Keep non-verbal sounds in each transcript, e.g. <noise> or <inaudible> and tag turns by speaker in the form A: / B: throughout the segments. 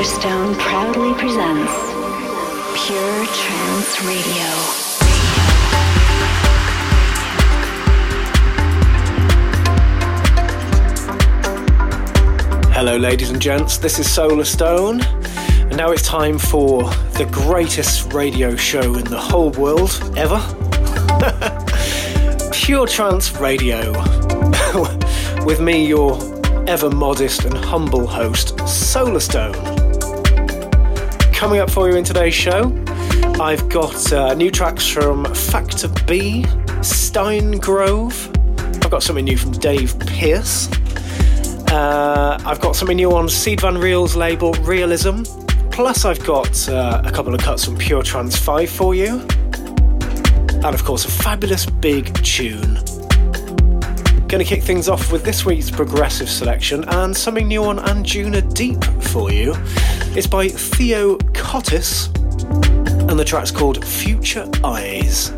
A: Solarstone proudly presents Pure Trance Radio.
B: Hello, ladies and gents, this is Solarstone, and now it's time for the greatest radio show in the whole world ever <laughs> Pure Trance Radio. <laughs> With me, your ever modest and humble host, Solarstone. Coming up for you in today's show, I've got uh, new tracks from Factor B, Steingrove. I've got something new from Dave Pearce. Uh, I've got something new on Sied van Riel's label Rielism. Plus, I've got uh, a couple of cuts from Pure Trance 5 for you. And of course, a fabulous big tune. Going to kick things off with this week's progressive selection and something new on Anjuna Deep for you. It's by Theo Kottis and the track's called Future Eyes.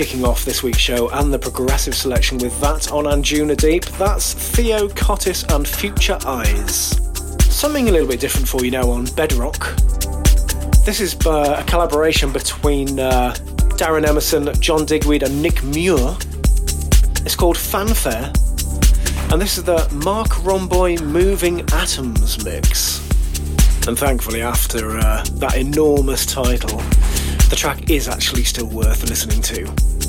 B: Kicking off this week's show and the progressive selection with that on Anjuna Deep. That's Theo Kottis and Future Eyes. Something a little bit different for you now on Bedrock. This is uh, a collaboration between uh, Darren Emerson, John Digweed, and Nick Muir. It's called Fanfare, and this is the Marc Romboy Moving Atoms mix. And thankfully, after uh, that enormous title, the track is actually still worth listening to.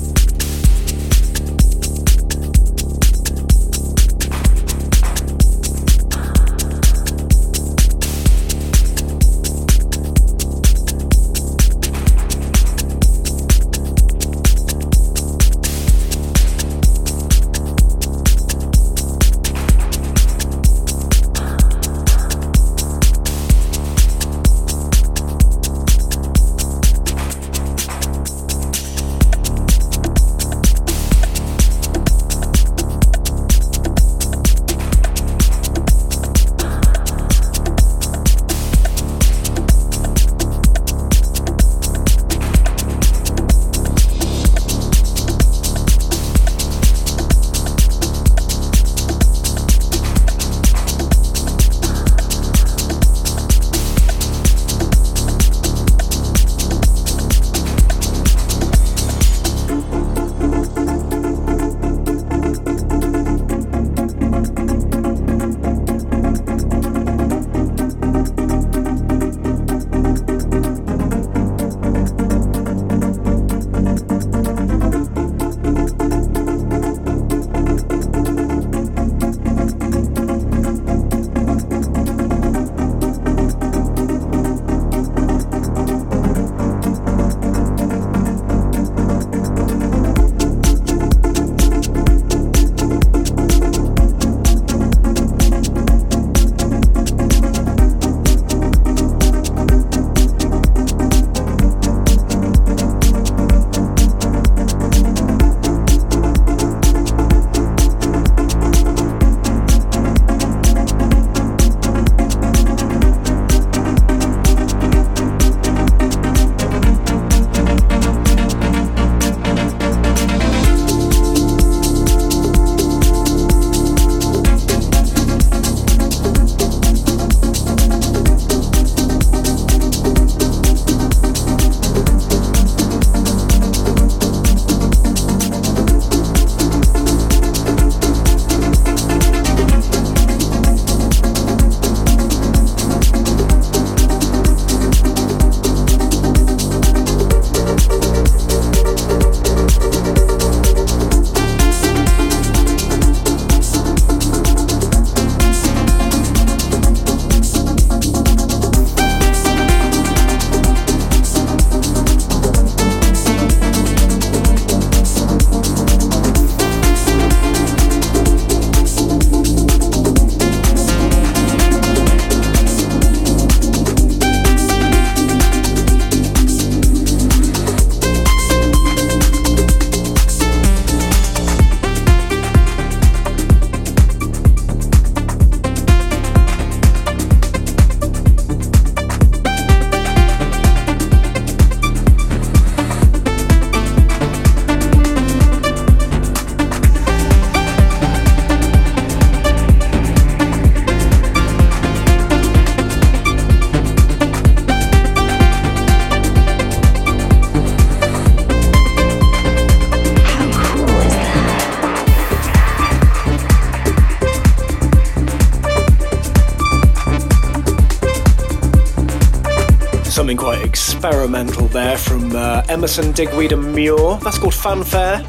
B: Emerson Digweed and Muir. That's called Fanfare.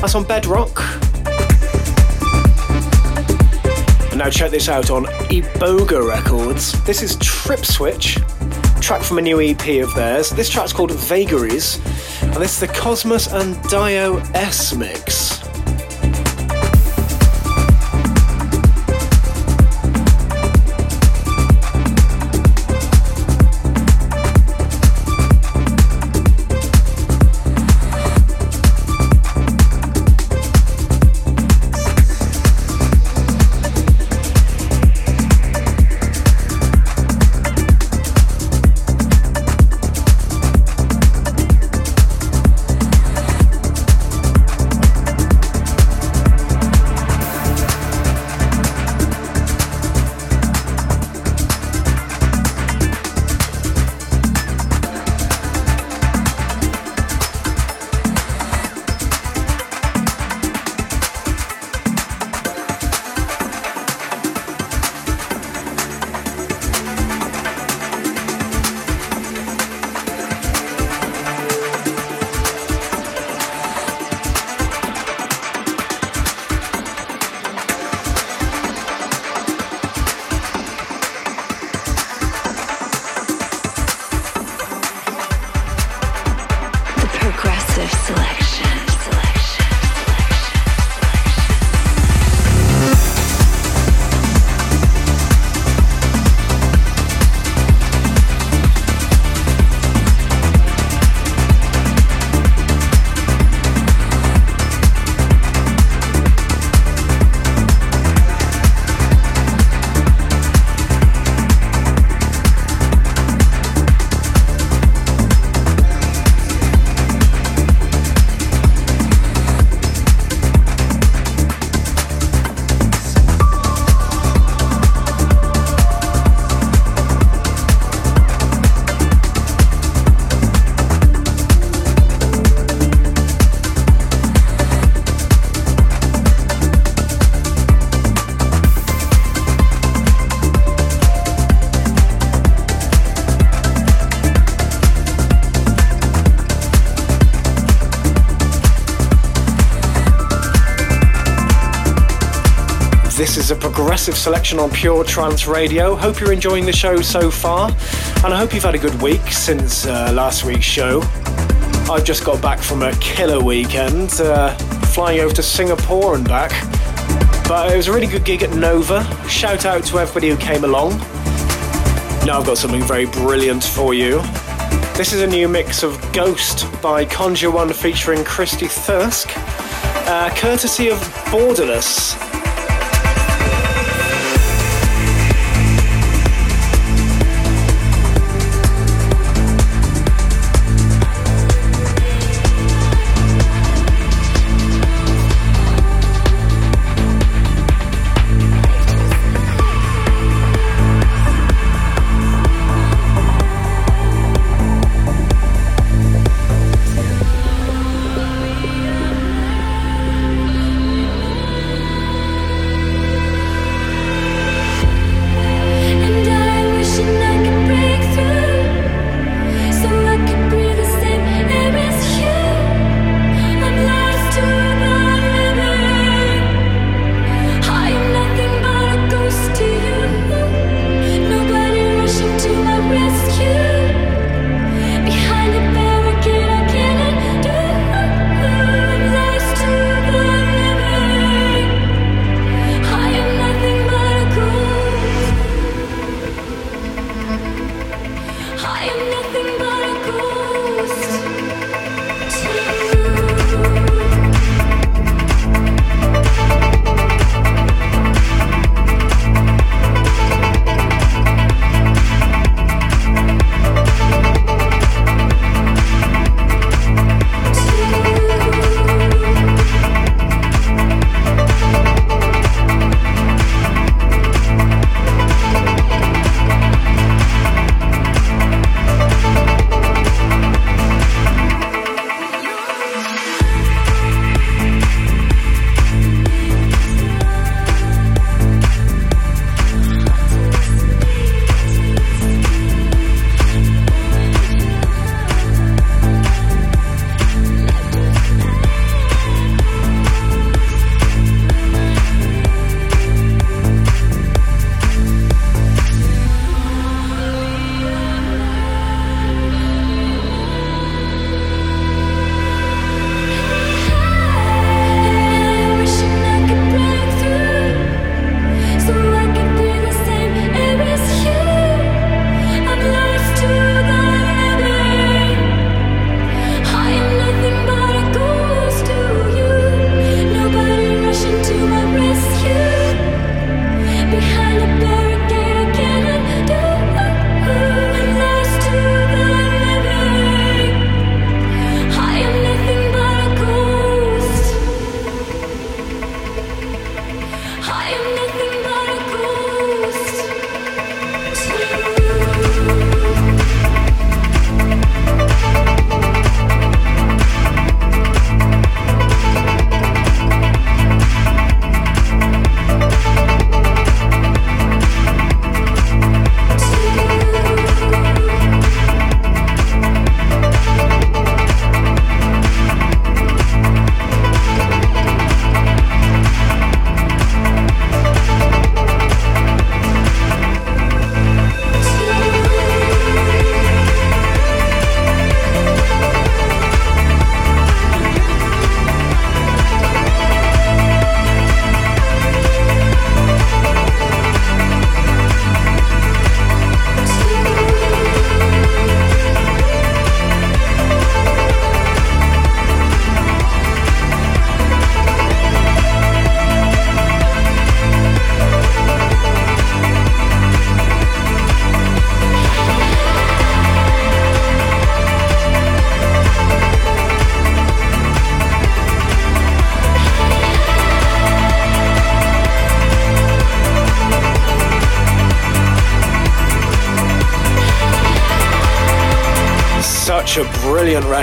B: That's on Bedrock. And now check this out on Iboga Records. This is Tripswitch, track from a new EP of theirs. This track's called Vagaries, and this is the Cosmos and Dio S mix. This is a progressive selection on Pure Trance Radio. Hope you're enjoying the show so far, and I hope you've had a good week since uh, last week's show. I've just got back from a killer weekend, uh, flying over to Singapore and back. But it was a really good gig at Nova. Shout out to everybody who came along. Now I've got something very brilliant for you. This is a new mix of Ghost by Conjure One featuring Christy Thirsk, uh, courtesy of Borderless.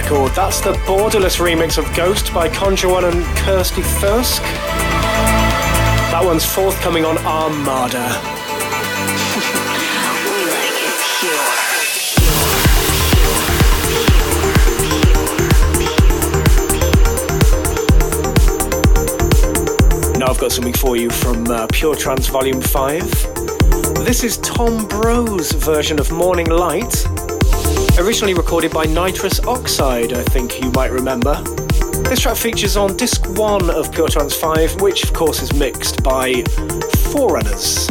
B: Record. That's the borderless remix of Ghost by Conjure One and Kirsty Thirsk. That one's forthcoming on Armada. Now I've got something for you from uh, Pure Trance Volume 5. This is Tom Bro's version of Morning Light, originally recorded by Nitrous Oxide, I think you might remember. This track features on disc 1 of Pure Trance 5, which of course is mixed by Forerunners.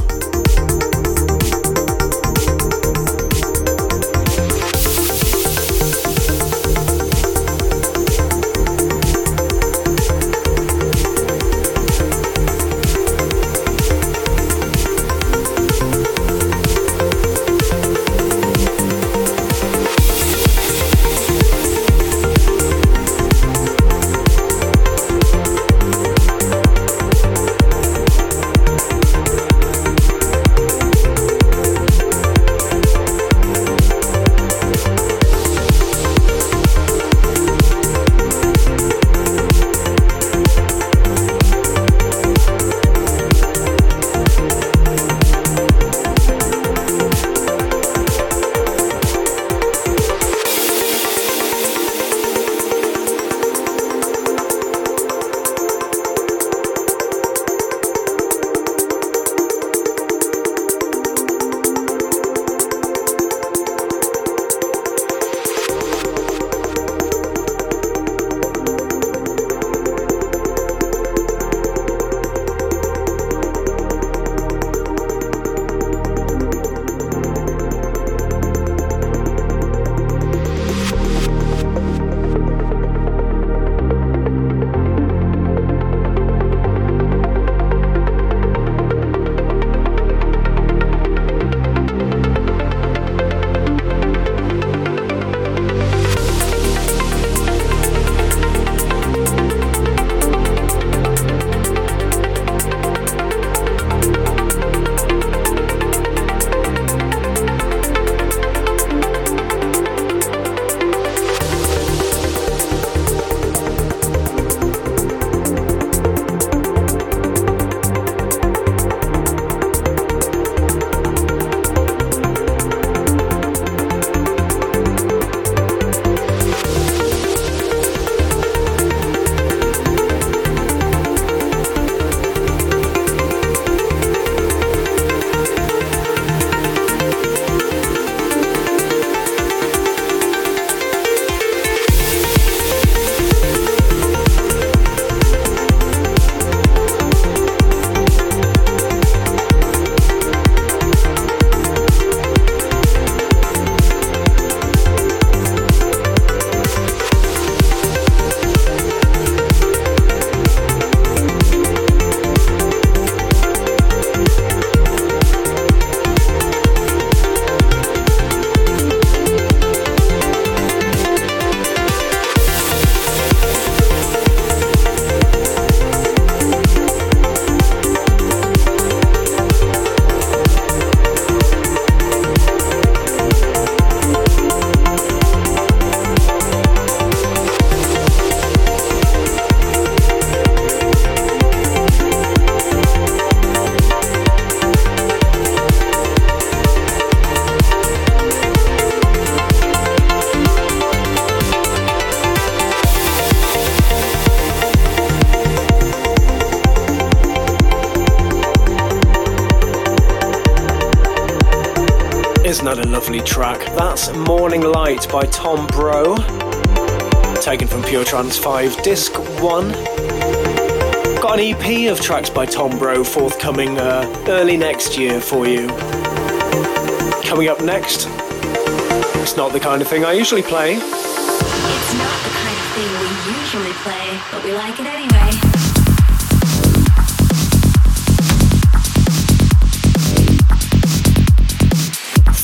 B: Morning by Tom Bro, taken from Pure Trance 5, Disc 1. Got an EP of tracks by Tom Bro forthcoming uh, early next year for you. Coming up next, it's not the kind of thing I usually play.
A: It's not the kind of thing we usually play, but we like it anyway.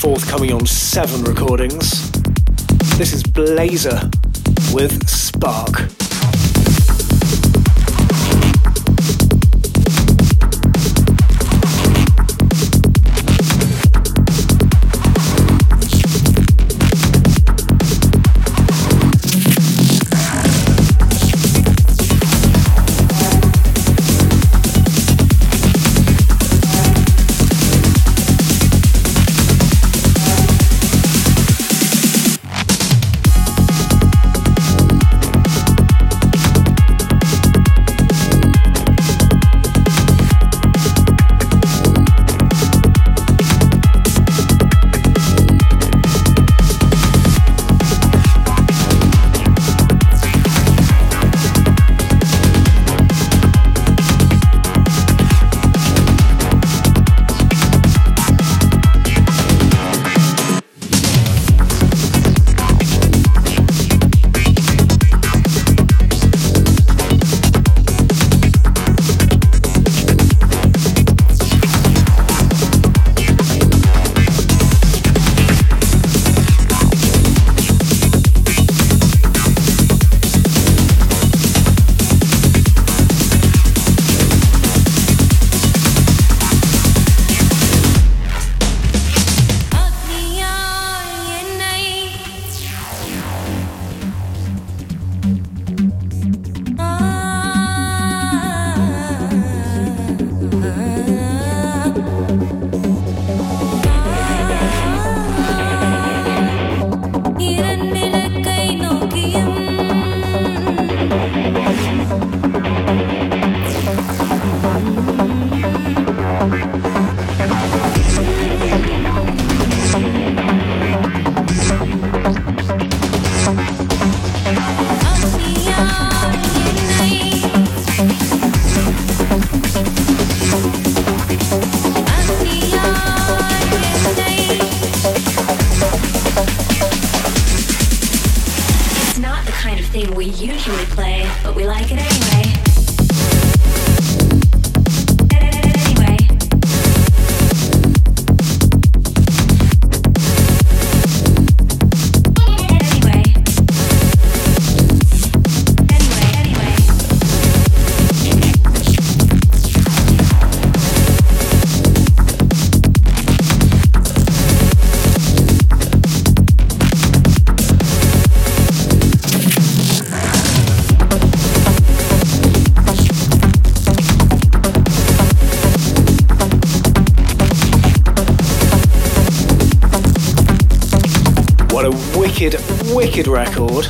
B: forthcoming on seven recordings. This is Blazer with Spark. Wicked record.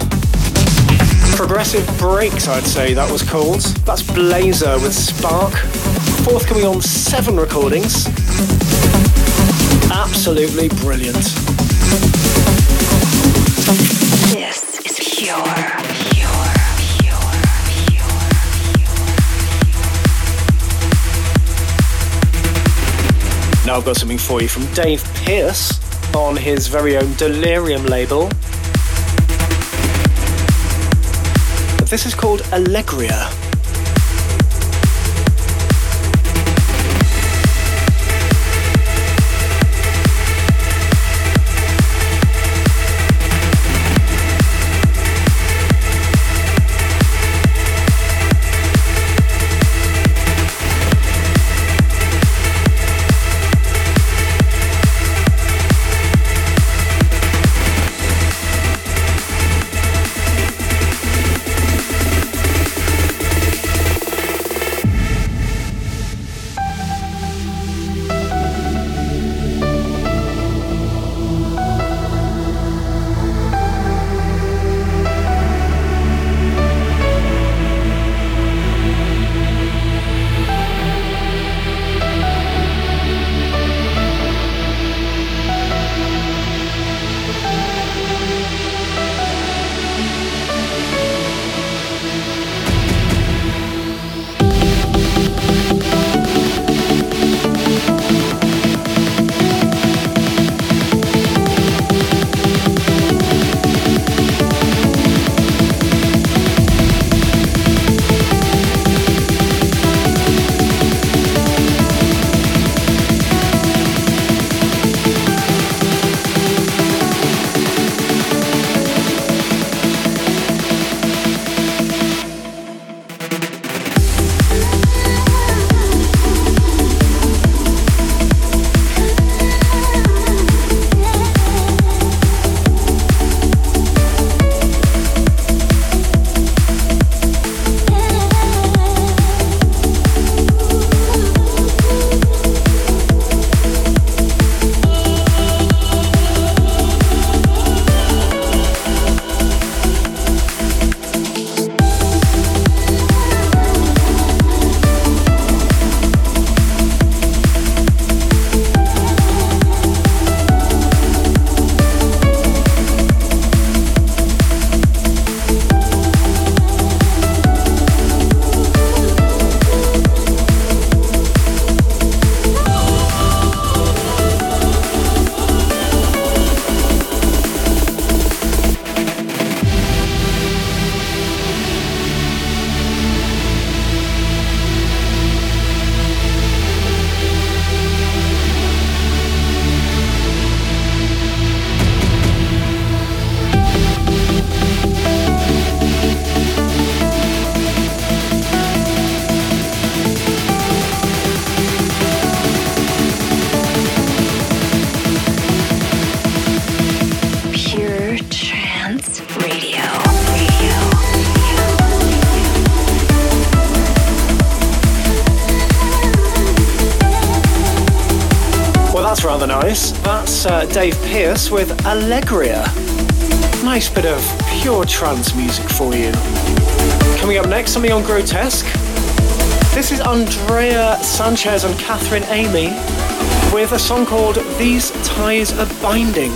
B: Progressive Breaks, I'd say that was called. That's Blazer with Spark. Forthcoming on seven recordings. Absolutely brilliant.
A: This is pure.
B: Pure pure pure pure now I've got something for you from Dave Pearce on his very own Delirium label. This is called Allegria. Dave Pearce with Allegria. Nice bit of pure trance music for you. Coming up next, something on Grotesque. This is Andrea Sanchez and Catherine Amy with a song called These Ties Are Binding.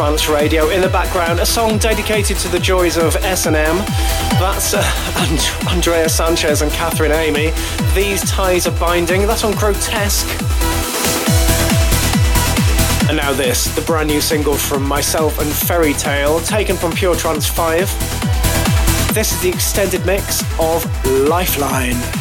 B: Trance Radio. In the background, a song dedicated to the joys of S&M. That's uh, <laughs> And- Andrea Sanchez and Catherine Amy. These ties are binding. That's on Grotesque. And now this, the brand new single from myself and Fairy Tale, taken from Pure Trance 5. This is the extended mix of Lifeline.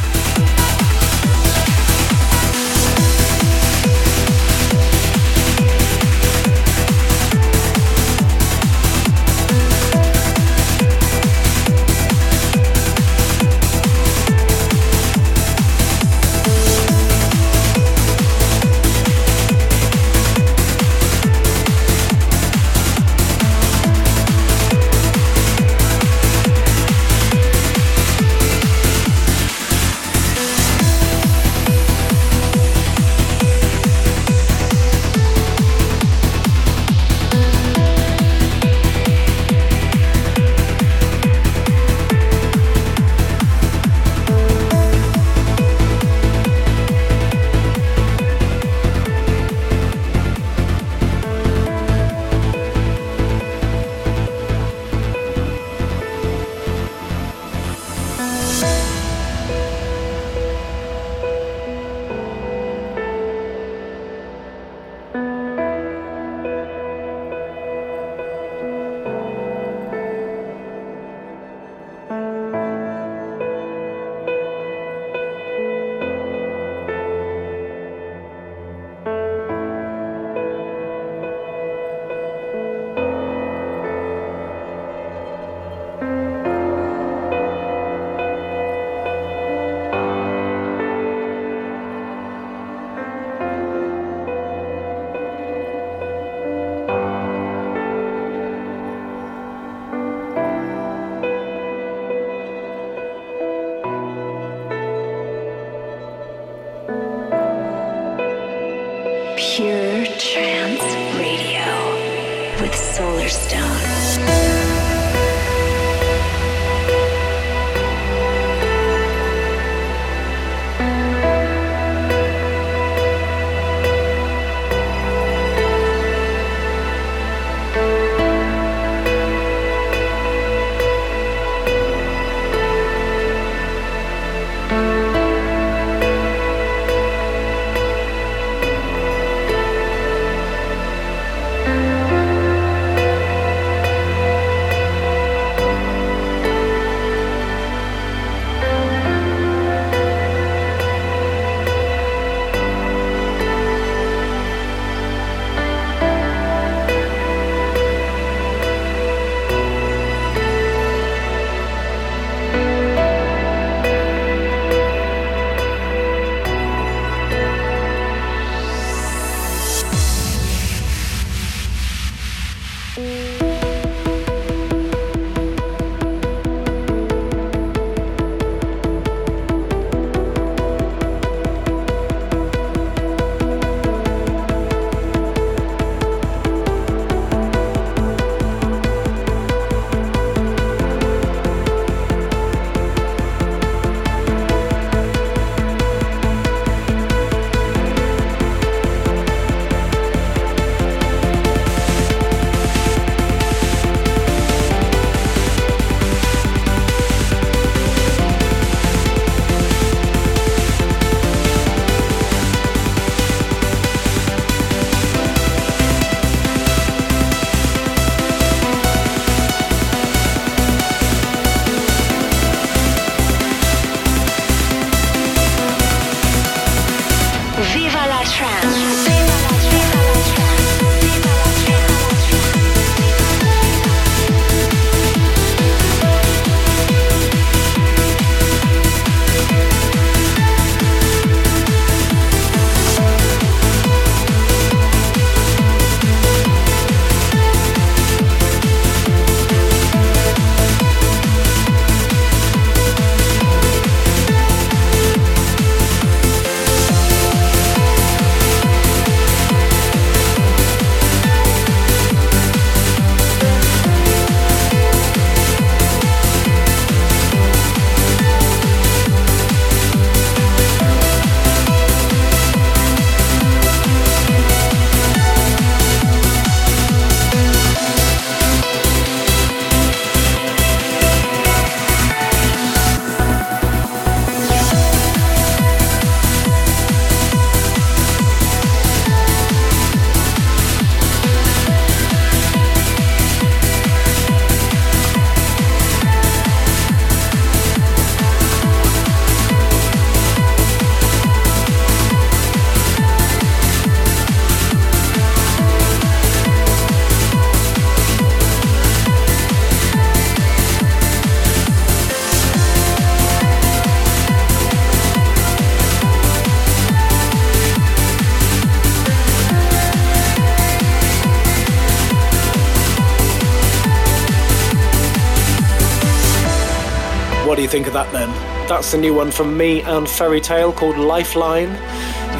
B: That's the new one from me and Fairy Tale called Lifeline.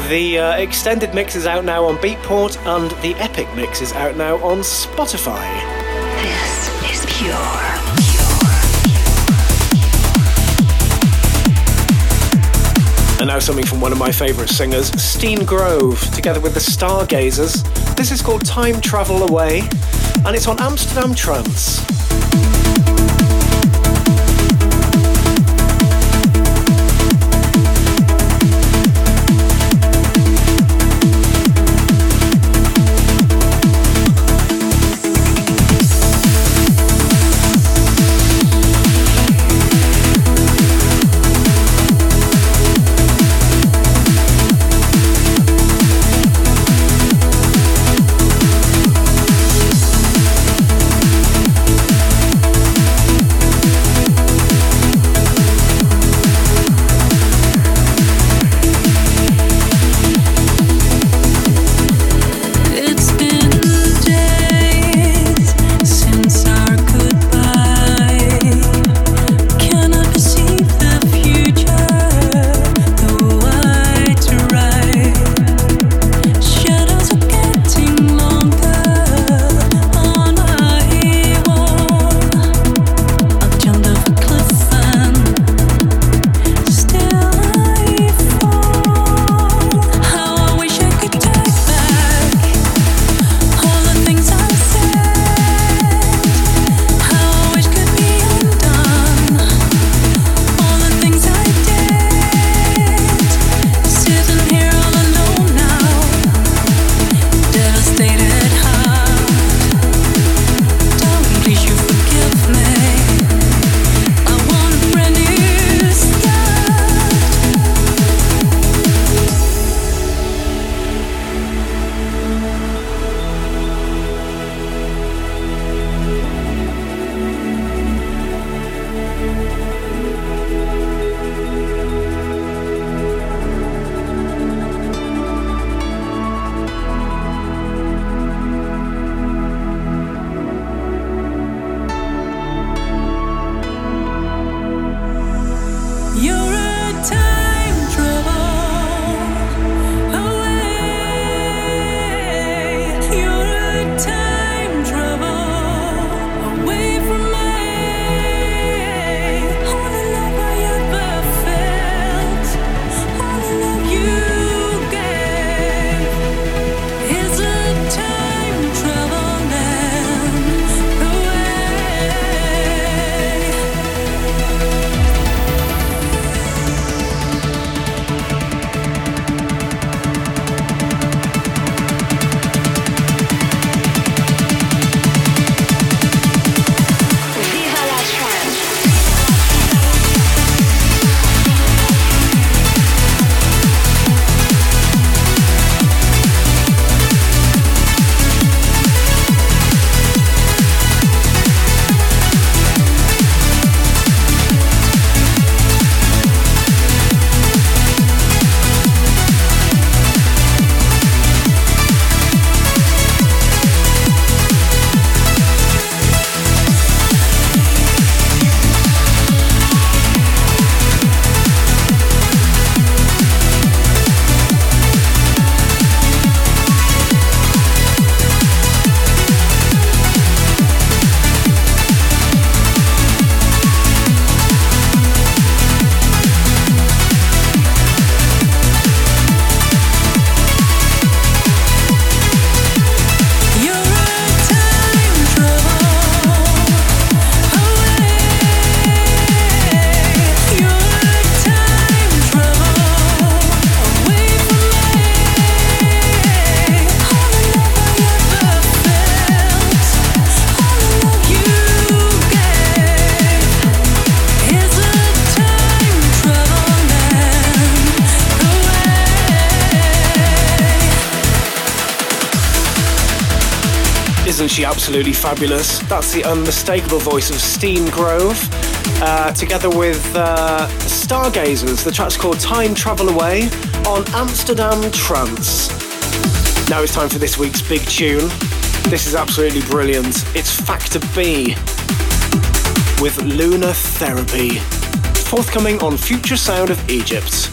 B: The uh, extended mix is out now on Beatport and the epic mix is out now on Spotify.
A: This is pure, pure.
B: And now something from one of my favourite singers, Steen Grove, together with the Stargazers. This is called Time Travel Away, and it's on Amsterdam Trance. She absolutely fabulous? That's the unmistakable voice of Steengrove, uh, together with uh, Stargazers. The track's called Time Travel Away on Amsterdam Trance. Now it's time for this week's big tune. This is absolutely brilliant. It's Factor B with Lunar Therapy, forthcoming on Future Sound of Egypt.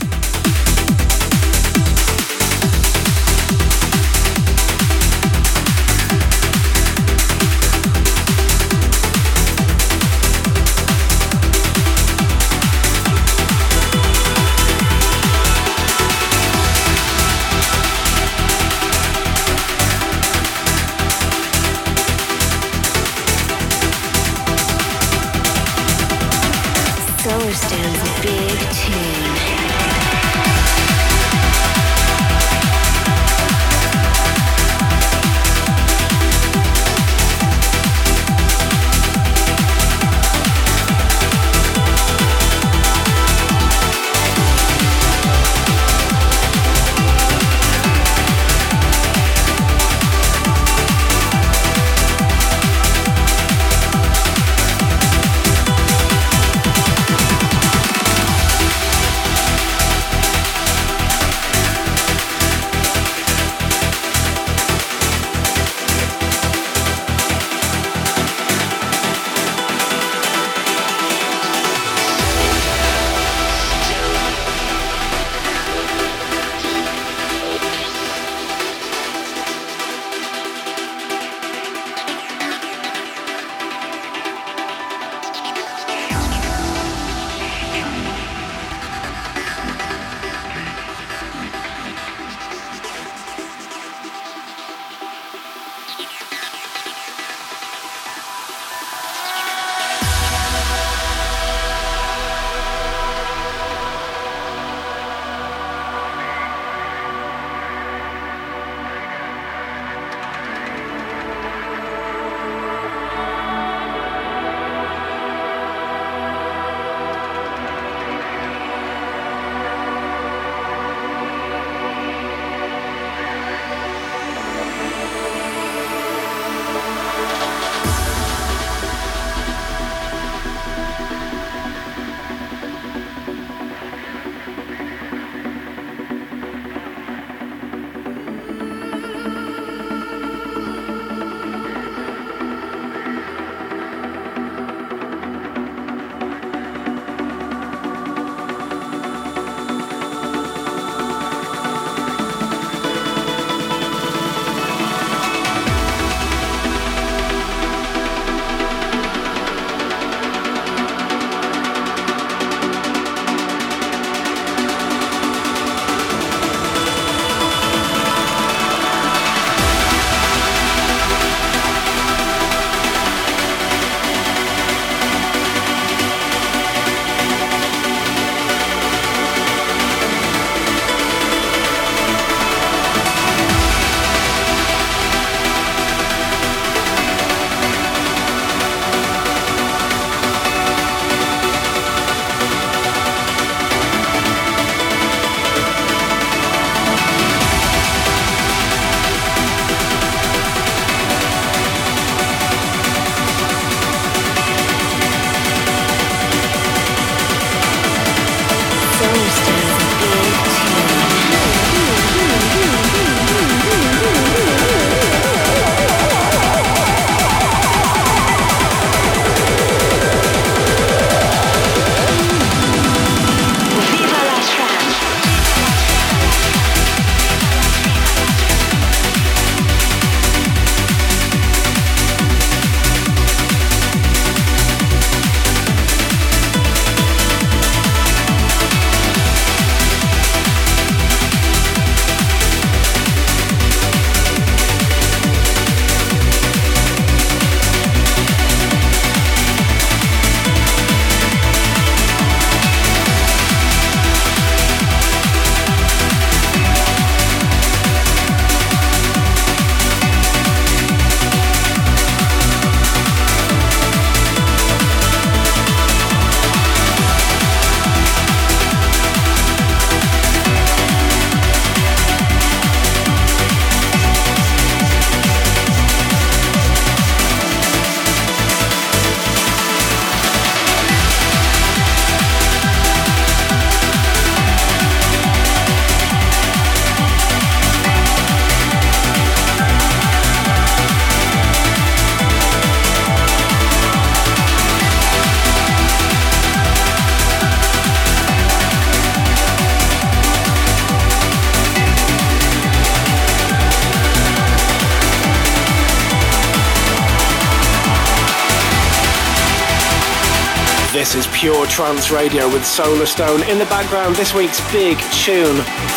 B: Is Pure Trance Radio with Solarstone. In the background, this week's big tune,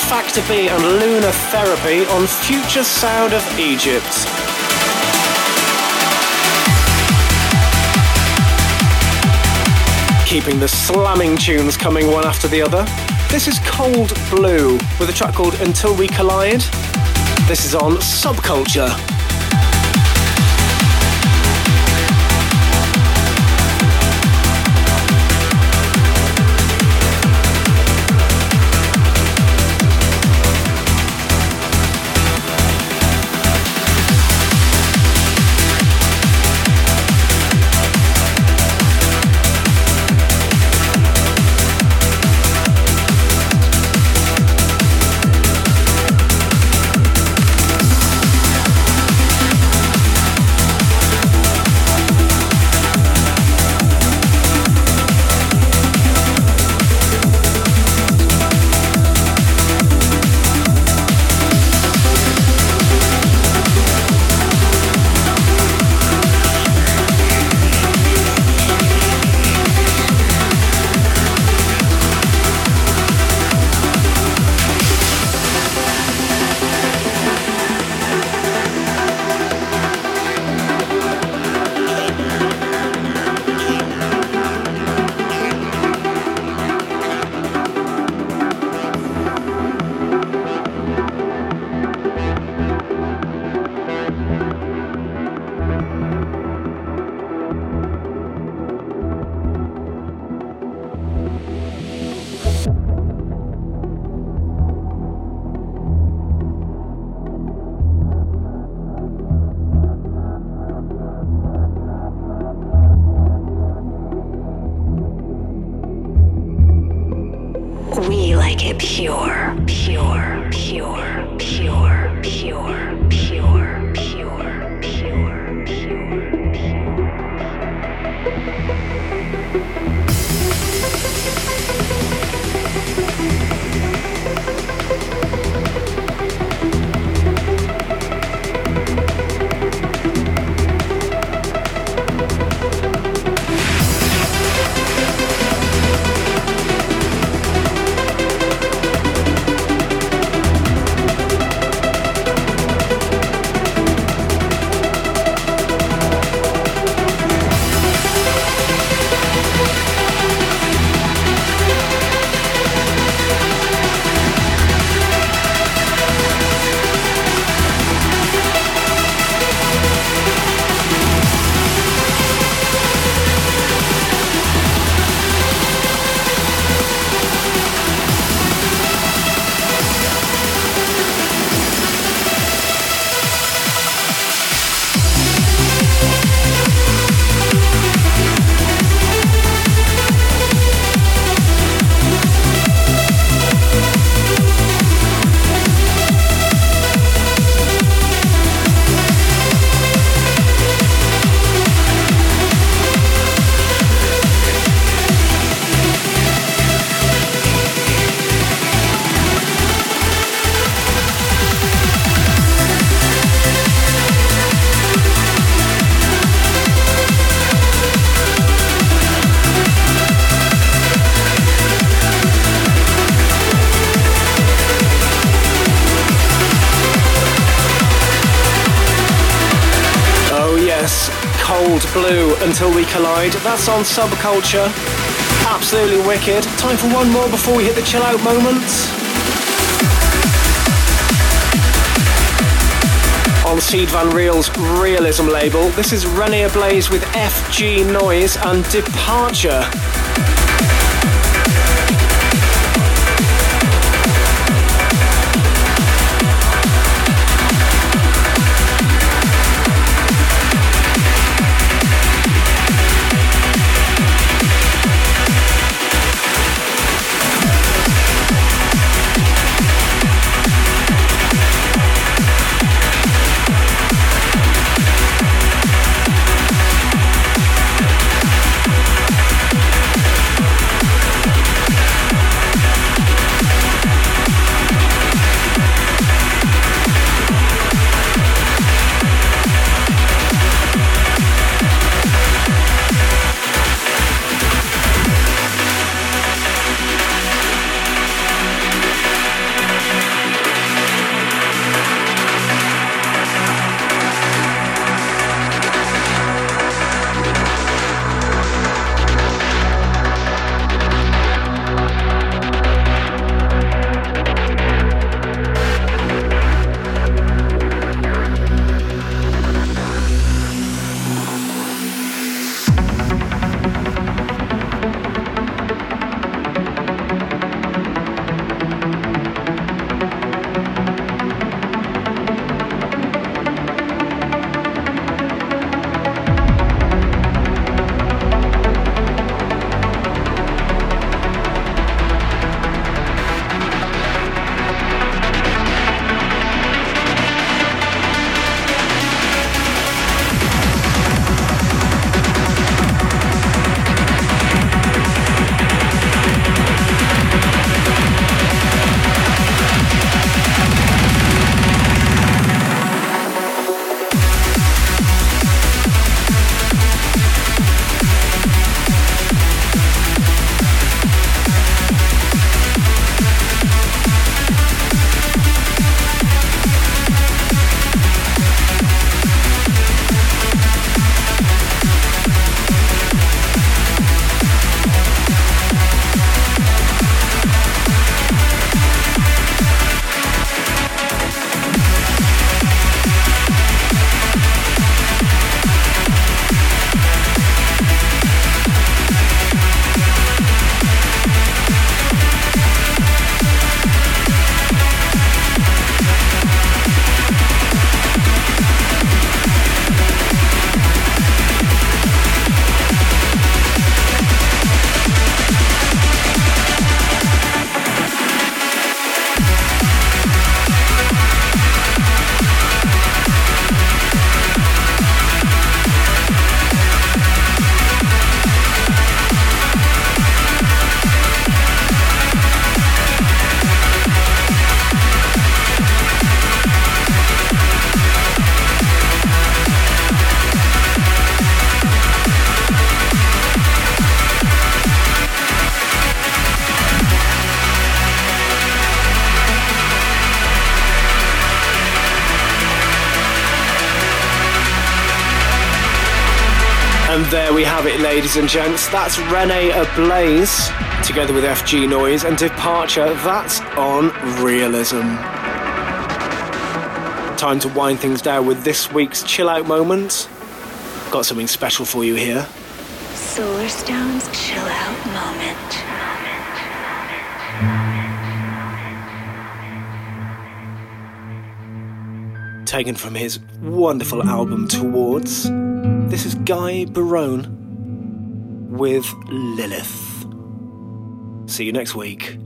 B: Factor B and Lunar Therapy on Future Sound of Egypt. Keeping the slamming tunes coming one after the other. This is Cold Blue with a track called Until We Collide. This is on Subculture. Blue until We Collide. That's on Subculture. Absolutely wicked. Time for one more before we hit the chill out moment. On Sied van Riel's Rielism label, this is René Ablaze with FG Noise and Departure. Ladies and gents. That's Rene Ablaze together with FG Noise and Departure. That's on Rielism. Time to wind things down with this week's chill out moment. Got something special for you here.
A: Solarstone's chill out moment.
B: Taken from his wonderful album Towards, this is Gai Barone with Lilith. See you next week.